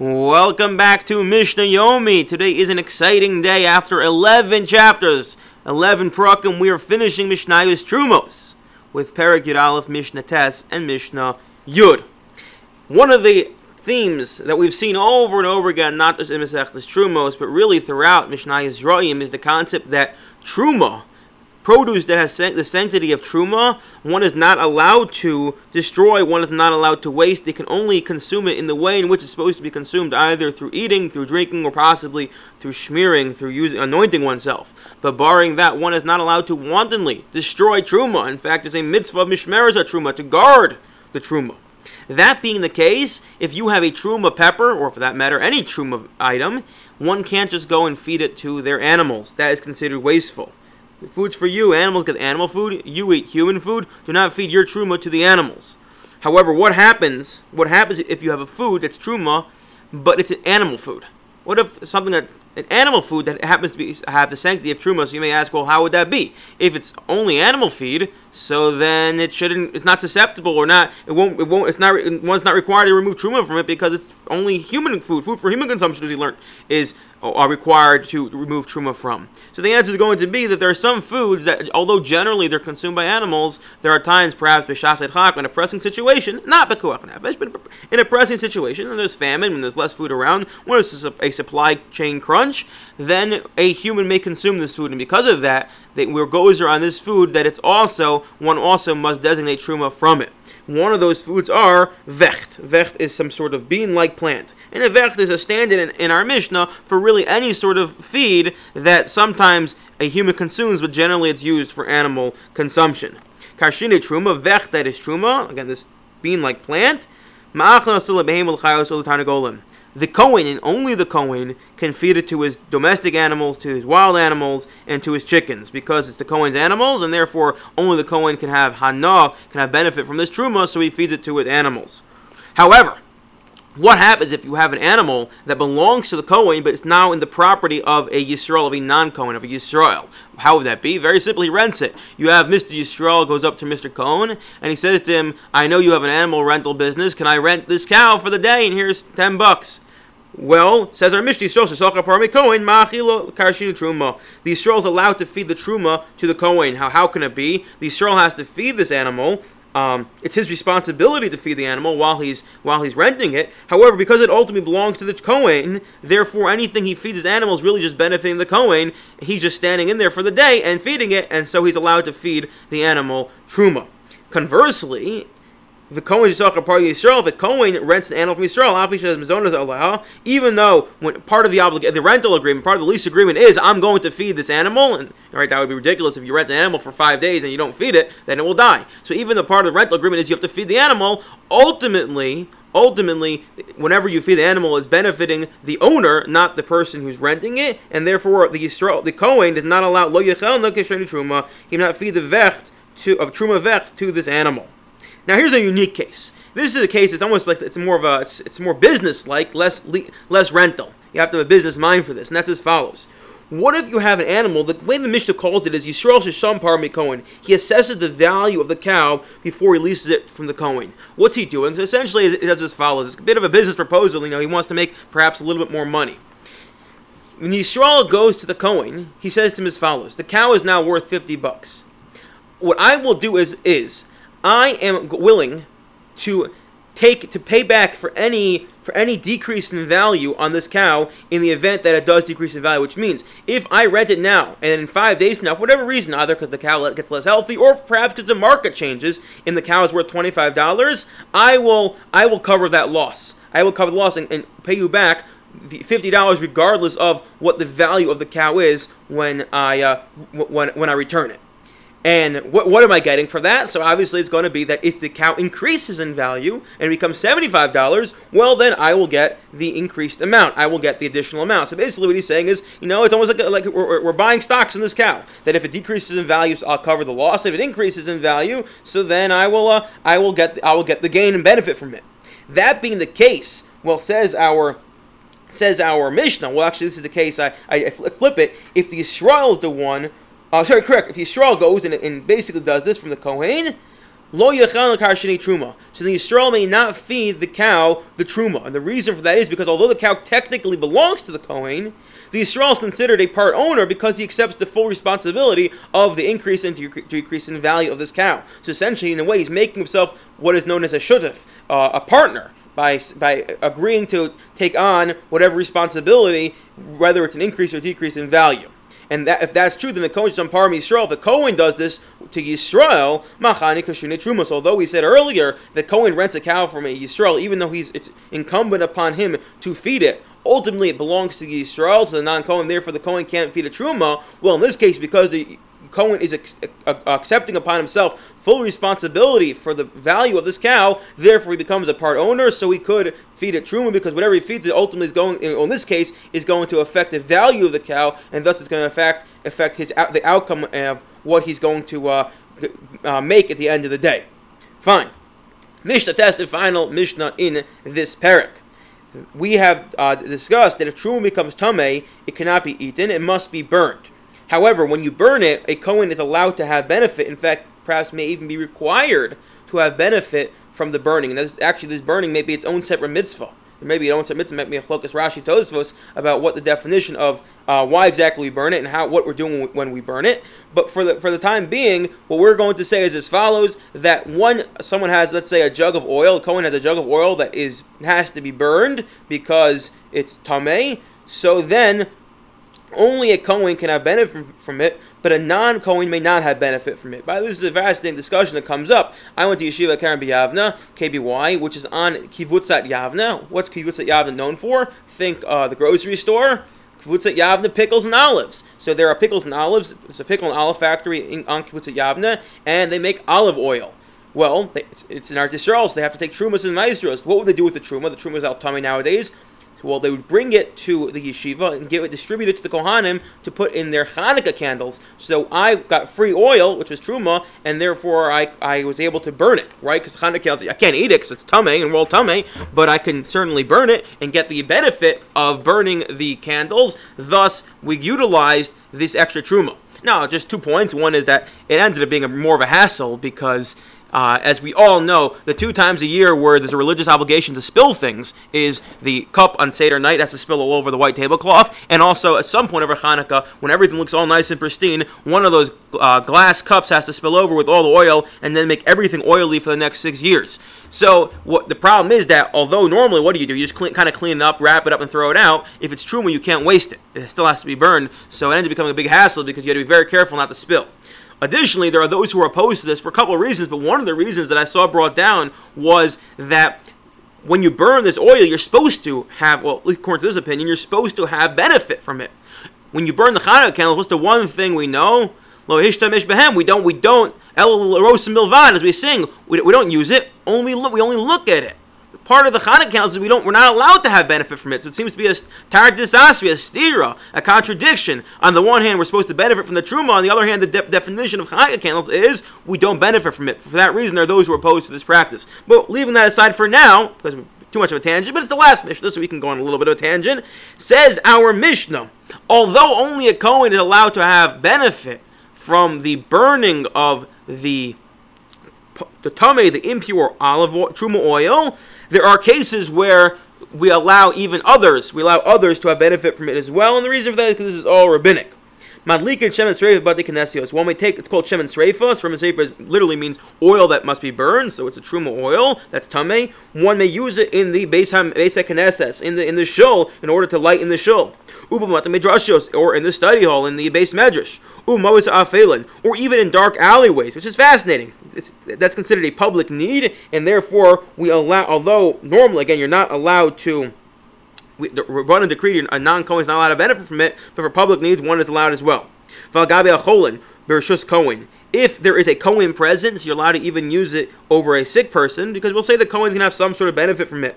Welcome back to Mishnah Yomi. Today is an exciting day after 11 chapters, 11 prakim. We are finishing Mishnayos Trumos with Perak Yud Aleph, Mishnah Tes, and Mishnah Yud. One of the themes that we've seen over and over again, not just in Masechtas Trumos, but really throughout Mishnayos Royim, is the concept that Truma, produce that has the sanctity of truma, one is not allowed to destroy, one is not allowed to waste. They can only consume it in the way in which it's supposed to be consumed, either through eating, through drinking, or possibly through smearing, through using anointing oneself. But barring that, one is not allowed to wantonly destroy truma. In fact, it's a mitzvah of mishmeres truma to guard the truma. That being the case, if you have a truma pepper, or for that matter, any truma item, one can't just go and feed it to their animals. That is considered wasteful. Food's for you. Animals get animal food. You eat human food. Do not feed your truma to the animals. However, what happens? What happens if you have a food that's truma, but it's an animal food? What if something that an animal food that happens to be have the sanctity of truma? So you may ask, well, how would that be? If it's only animal feed, so then it shouldn't. It's not susceptible or not. It won't. It won't. It's not. One's not required to remove truma from it because it's only human food. Food for human consumption, as we learned, is are required to remove truma from. So the answer is going to be that there are some foods that, although generally they're consumed by animals, there are times, perhaps b'shas chak, in a pressing situation, not bekuach nefesh, but in a pressing situation, when there's famine, when there's less food around, when there's a supply chain crunch, then a human may consume this food, and because of that, that where gozer on this food, that it's also one also must designate truma from it. One of those foods are vetch. Vetch is some sort of bean-like plant. And a vetch is a stand-in in, in our Mishnah for really any sort of feed that sometimes a human consumes, but generally it's used for animal consumption. Karshine truma, vetch that is truma, again this bean-like plant. The Kohen, and only the Kohen, can feed it to his domestic animals, to his wild animals, and to his chickens, because it's the Kohen's animals, and therefore only the Kohen can have hana, can have benefit from this truma, so he feeds it to his animals. However, what happens if you have an animal that belongs to the Kohen, but it's now in the property of a Yisrael, of a non-Kohen, of a Yisrael? How would that be? Very simply, rents it. You have Mr. Yisrael goes up to Mr. Cohen, and he says to him, I know you have an animal rental business. Can I rent this cow for the day? And here's 10 bucks. Well, says our Mishnah, Kohen, Truma. The Yisrael is allowed to feed the Truma to the Kohen. How, how can it be? The Yisrael has to feed this animal um, it's his responsibility to feed the animal while he's while he's renting it. However, because it ultimately belongs to the Kohen, therefore anything he feeds his animal is really just benefiting the Kohen. He's just standing in there for the day and feeding it, and so he's allowed to feed the animal truma. Conversely, the Kohen is talking part of Yisrael. The Kohen rents an animal from Yisrael. Even though when part of the oblig- the rental agreement, part of the lease agreement is I'm going to feed this animal, and right, that would be ridiculous if you rent an animal for five days and you don't feed it, then it will die. So even the part of the rental agreement is you have to feed the animal. Ultimately, ultimately, whenever you feed the animal, is benefiting the owner, not the person who's renting it, and therefore the Yisrael, the Kohen does not allow lo yechel no truma. He cannot feed the vetch to of truma vetch to this animal. Now here's a unique case. This is a case. It's almost like it's more of a. It's, it's more business-like, less less rental. You have to have a business mind for this, and that's as follows. What if you have an animal? The way the Mishnah calls it is Yisrael Shisham Parmi Kohen. He assesses the value of the cow before he leases it from the Kohen. What's he doing? So essentially, it does as follows. It's a bit of a business proposal. You know, he wants to make perhaps a little bit more money. When Yisrael goes to the Kohen, he says to him as follows: The cow is now worth fifty bucks. What I will do is is I am willing to take to pay back for any for any decrease in value on this cow in the event that it does decrease in value. Which means if I rent it now and in five days from now, for whatever reason, either because the cow gets less healthy or perhaps because the market changes and the cow is worth twenty five dollars, I will I will cover that loss. I will cover the loss and, and pay you back the fifty dollars regardless of what the value of the cow is when I uh, w- when when I return it. And what, what am I getting for that? So obviously it's going to be that if the cow increases in value and becomes $75, well then I will get the increased amount. I will get the additional amount. So basically what he's saying is, you know, it's almost like, like we're, we're buying stocks in this cow. That if it decreases in value, I'll cover the loss. If it increases in value, so then I will uh, I will get I will get the gain and benefit from it. That being the case, well says our says our Mishnah. Well, actually, this is the case. I, I flip it. If the Israel is the one uh, sorry, correct. If the Yisrael goes and, and basically does this from the Kohen, Lo yachal sheni truma. So the Yisrael may not feed the cow the truma. And the reason for that is because although the cow technically belongs to the Kohen, the Yisrael is considered a part owner because he accepts the full responsibility of the increase and decrease in value of this cow. So essentially, in a way, he's making himself what is known as a shutuf, uh, a partner, by, by agreeing to take on whatever responsibility, whether it's an increase or decrease in value. And that, if that's true, then the Kohen is on par Yisrael. If the Kohen does this to Yisrael, machani kashuni trumas. Although we said earlier that Kohen rents a cow from a Yisrael, even though he's it's incumbent upon him to feed it. Ultimately, it belongs to Yisrael, to the non-Kohen. Therefore, the Kohen can't feed a truma. Well, in this case, because the Cohen is accepting upon himself full responsibility for the value of this cow. Therefore, he becomes a part owner, so he could feed it truma because whatever he feeds it ultimately is going, in this case, is going to affect the value of the cow, and thus it's going to affect affect his the outcome of what he's going to uh, uh, make at the end of the day. Fine. Mishnah tested final Mishnah in this parak. We have uh, discussed that if truma becomes tame, it cannot be eaten; it must be burned. However, when you burn it, a Kohen is allowed to have benefit. In fact, perhaps may even be required to have benefit from the burning. And actually, this burning may be its own separate mitzvah. Maybe its own separate mitzvah might be a chlokas Rashi Tosfos about what the definition of uh, why exactly we burn it and how what we're doing when we burn it. But for the for the time being, what we're going to say is as follows: that one someone has, let's say, a jug of oil. A Kohen has a jug of oil that is has to be burned because it's tameh. So then only a Kohen can have benefit from, it, but a non Kohen may not have benefit from it. By this is a fascinating discussion that comes up. I went to Yeshiva Kerem B'Yavneh, KBY, which is on Kivutzat Yavna. What's Kivutzat Yavna known for? Think uh, the grocery store. Kivutzat Yavna pickles and olives. So there are pickles and olives. It's a pickle and olive factory in, on Kivutzat Yavna, and they make olive oil. Well, it's, it's in our so they have to take trumas and maasros. What would they do with the truma? The truma is out tummy nowadays. Well, they would bring it to the yeshiva and give it distributed to the kohanim to put in their Hanukkah candles. So I got free oil, which was truma, and therefore I, I was able to burn it, right? Because Hanukkah candles, I can't eat it because it's tame and roll tame, but I can certainly burn it and get the benefit of burning the candles. Thus, we utilized this extra truma. Now, just two points. One is that it ended up being a, more of a hassle because uh, as we all know, the two times a year where there's a religious obligation to spill things is the cup on Seder night has to spill all over the white tablecloth, and also at some point over Hanukkah, when everything looks all nice and pristine, one of those uh, glass cups has to spill over with all the oil and then make everything oily for the next six years. So what the problem is that although normally what do you do? You just clean, kind of clean it up, wrap it up, and throw it out. If it's truma, you can't waste it. It still has to be burned. So it ends up becoming a big hassle because you have to be very careful not to spill. Additionally, there are those who are opposed to this for a couple of reasons, but one of the reasons that I saw brought down was that when you burn this oil, you're supposed to have, well, according to this opinion, you're supposed to have benefit from it. When you burn the Hanukkah candle, what's the one thing we know? Lo behem. We don't, we don't, el milvan, as we sing, we, we don't use it. Only we only look at it part of the Chanukah is we don't we're not allowed to have benefit from it. So it seems to be a tar disasri, a stira, a contradiction. On the one hand, we're supposed to benefit from the truma. On the other hand, the de- definition of Chanukah candles is we don't benefit from it. For that reason, there are those who are opposed to this practice. But leaving that aside for now, because too much of a tangent, but it's the last Mishnah, so we can go on a little bit of a tangent. Says our Mishnah, although only a Kohen is allowed to have benefit from the burning of the the tame, the impure olive oil, truma oil, there are cases where we allow even others, we allow others to have benefit from it as well, and the reason for that is because this is all rabbinic. Madlik and Shemen Sreifa Bati Kinesios. One we take, it's called Shemen Sreifa. Shemen Sreifa literally means oil that must be burned, so it's a truma oil, that's Tame. One may use it in the Beis Knesses, in the in the shul, in order to light in the shul. Ubamat Midrashos, or in the study hall, in the base medrash. Umawis Afelin, or even in dark alleyways, which is fascinating. It's, that's considered a public need, and therefore we allow, although normally, again, you're not allowed to we, the Rabbanan decreed a non-Kohen is not allowed to benefit from it, but for public needs, one is allowed as well. Valgabe acholin bershus. If there is a Kohen present, you're allowed to even use it over a sick person, because we'll say the going to have some sort of benefit from it.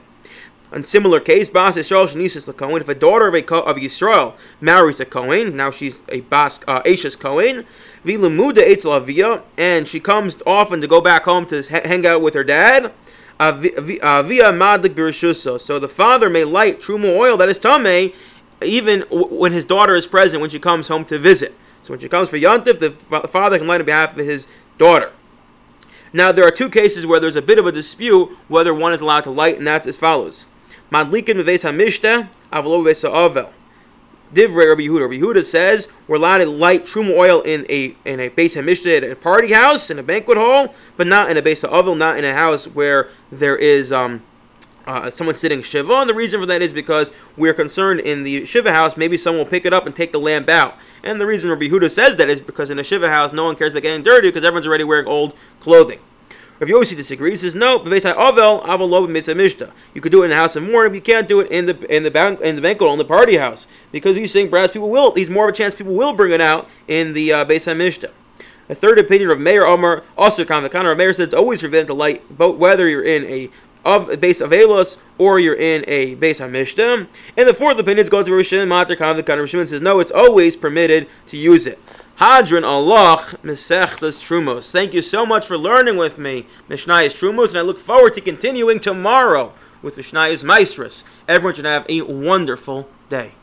In similar case, Bas Yisrael Shanisis the Kohen. If a daughter of a of Yisrael marries a Kohen, now she's a Bas uh, Ashes Kohen, Vilamuda Eitz and she comes often to go back home to hang out with her dad. Via madlik birushuso, so the father may light truma oil that is tame, even when his daughter is present when she comes home to visit. So when she comes for yontif, the father can light on behalf of his daughter. Now, there are two cases where there's a bit of a dispute whether one is allowed to light, and that's as follows. Madlikin meves hamishta, avlo avel. Divrei Rabbi Yehuda. Rabbi Yehuda says we're allowed to light truma oil in a in a base hamishta at a party house, in a banquet hall, but not in a base ovel, not in a house where there is um, uh, someone sitting shiva. And the reason for that is because we're concerned in the shiva house, maybe someone will pick it up and take the lamp out. And the reason Rabbi Yehuda says that is because in a shiva house, no one cares about getting dirty because everyone's already wearing old clothing. Rav Yossi disagrees. He says no. Avel Avel You could do it in the house of mourning, you can't do it in the in the bank in the banquet in the party house because he's saying perhaps people will. He's more of a chance people will bring it out in the uh, Beis Hamishta. A third opinion of Meir Omar also of the of Meir says it's always forbidden to light, but whether you're in a of base of Elos or you're in a base Hamishta. And the fourth opinion is going to Rishon Matar kind of the kind of Rishon says no, it's always permitted to use it. Hadran Alach Mesechtas Trumos. Thank you so much for learning with me Mishnayos Trumos, and I look forward to continuing tomorrow with Mishnayos Maasros. Everyone should have a wonderful day.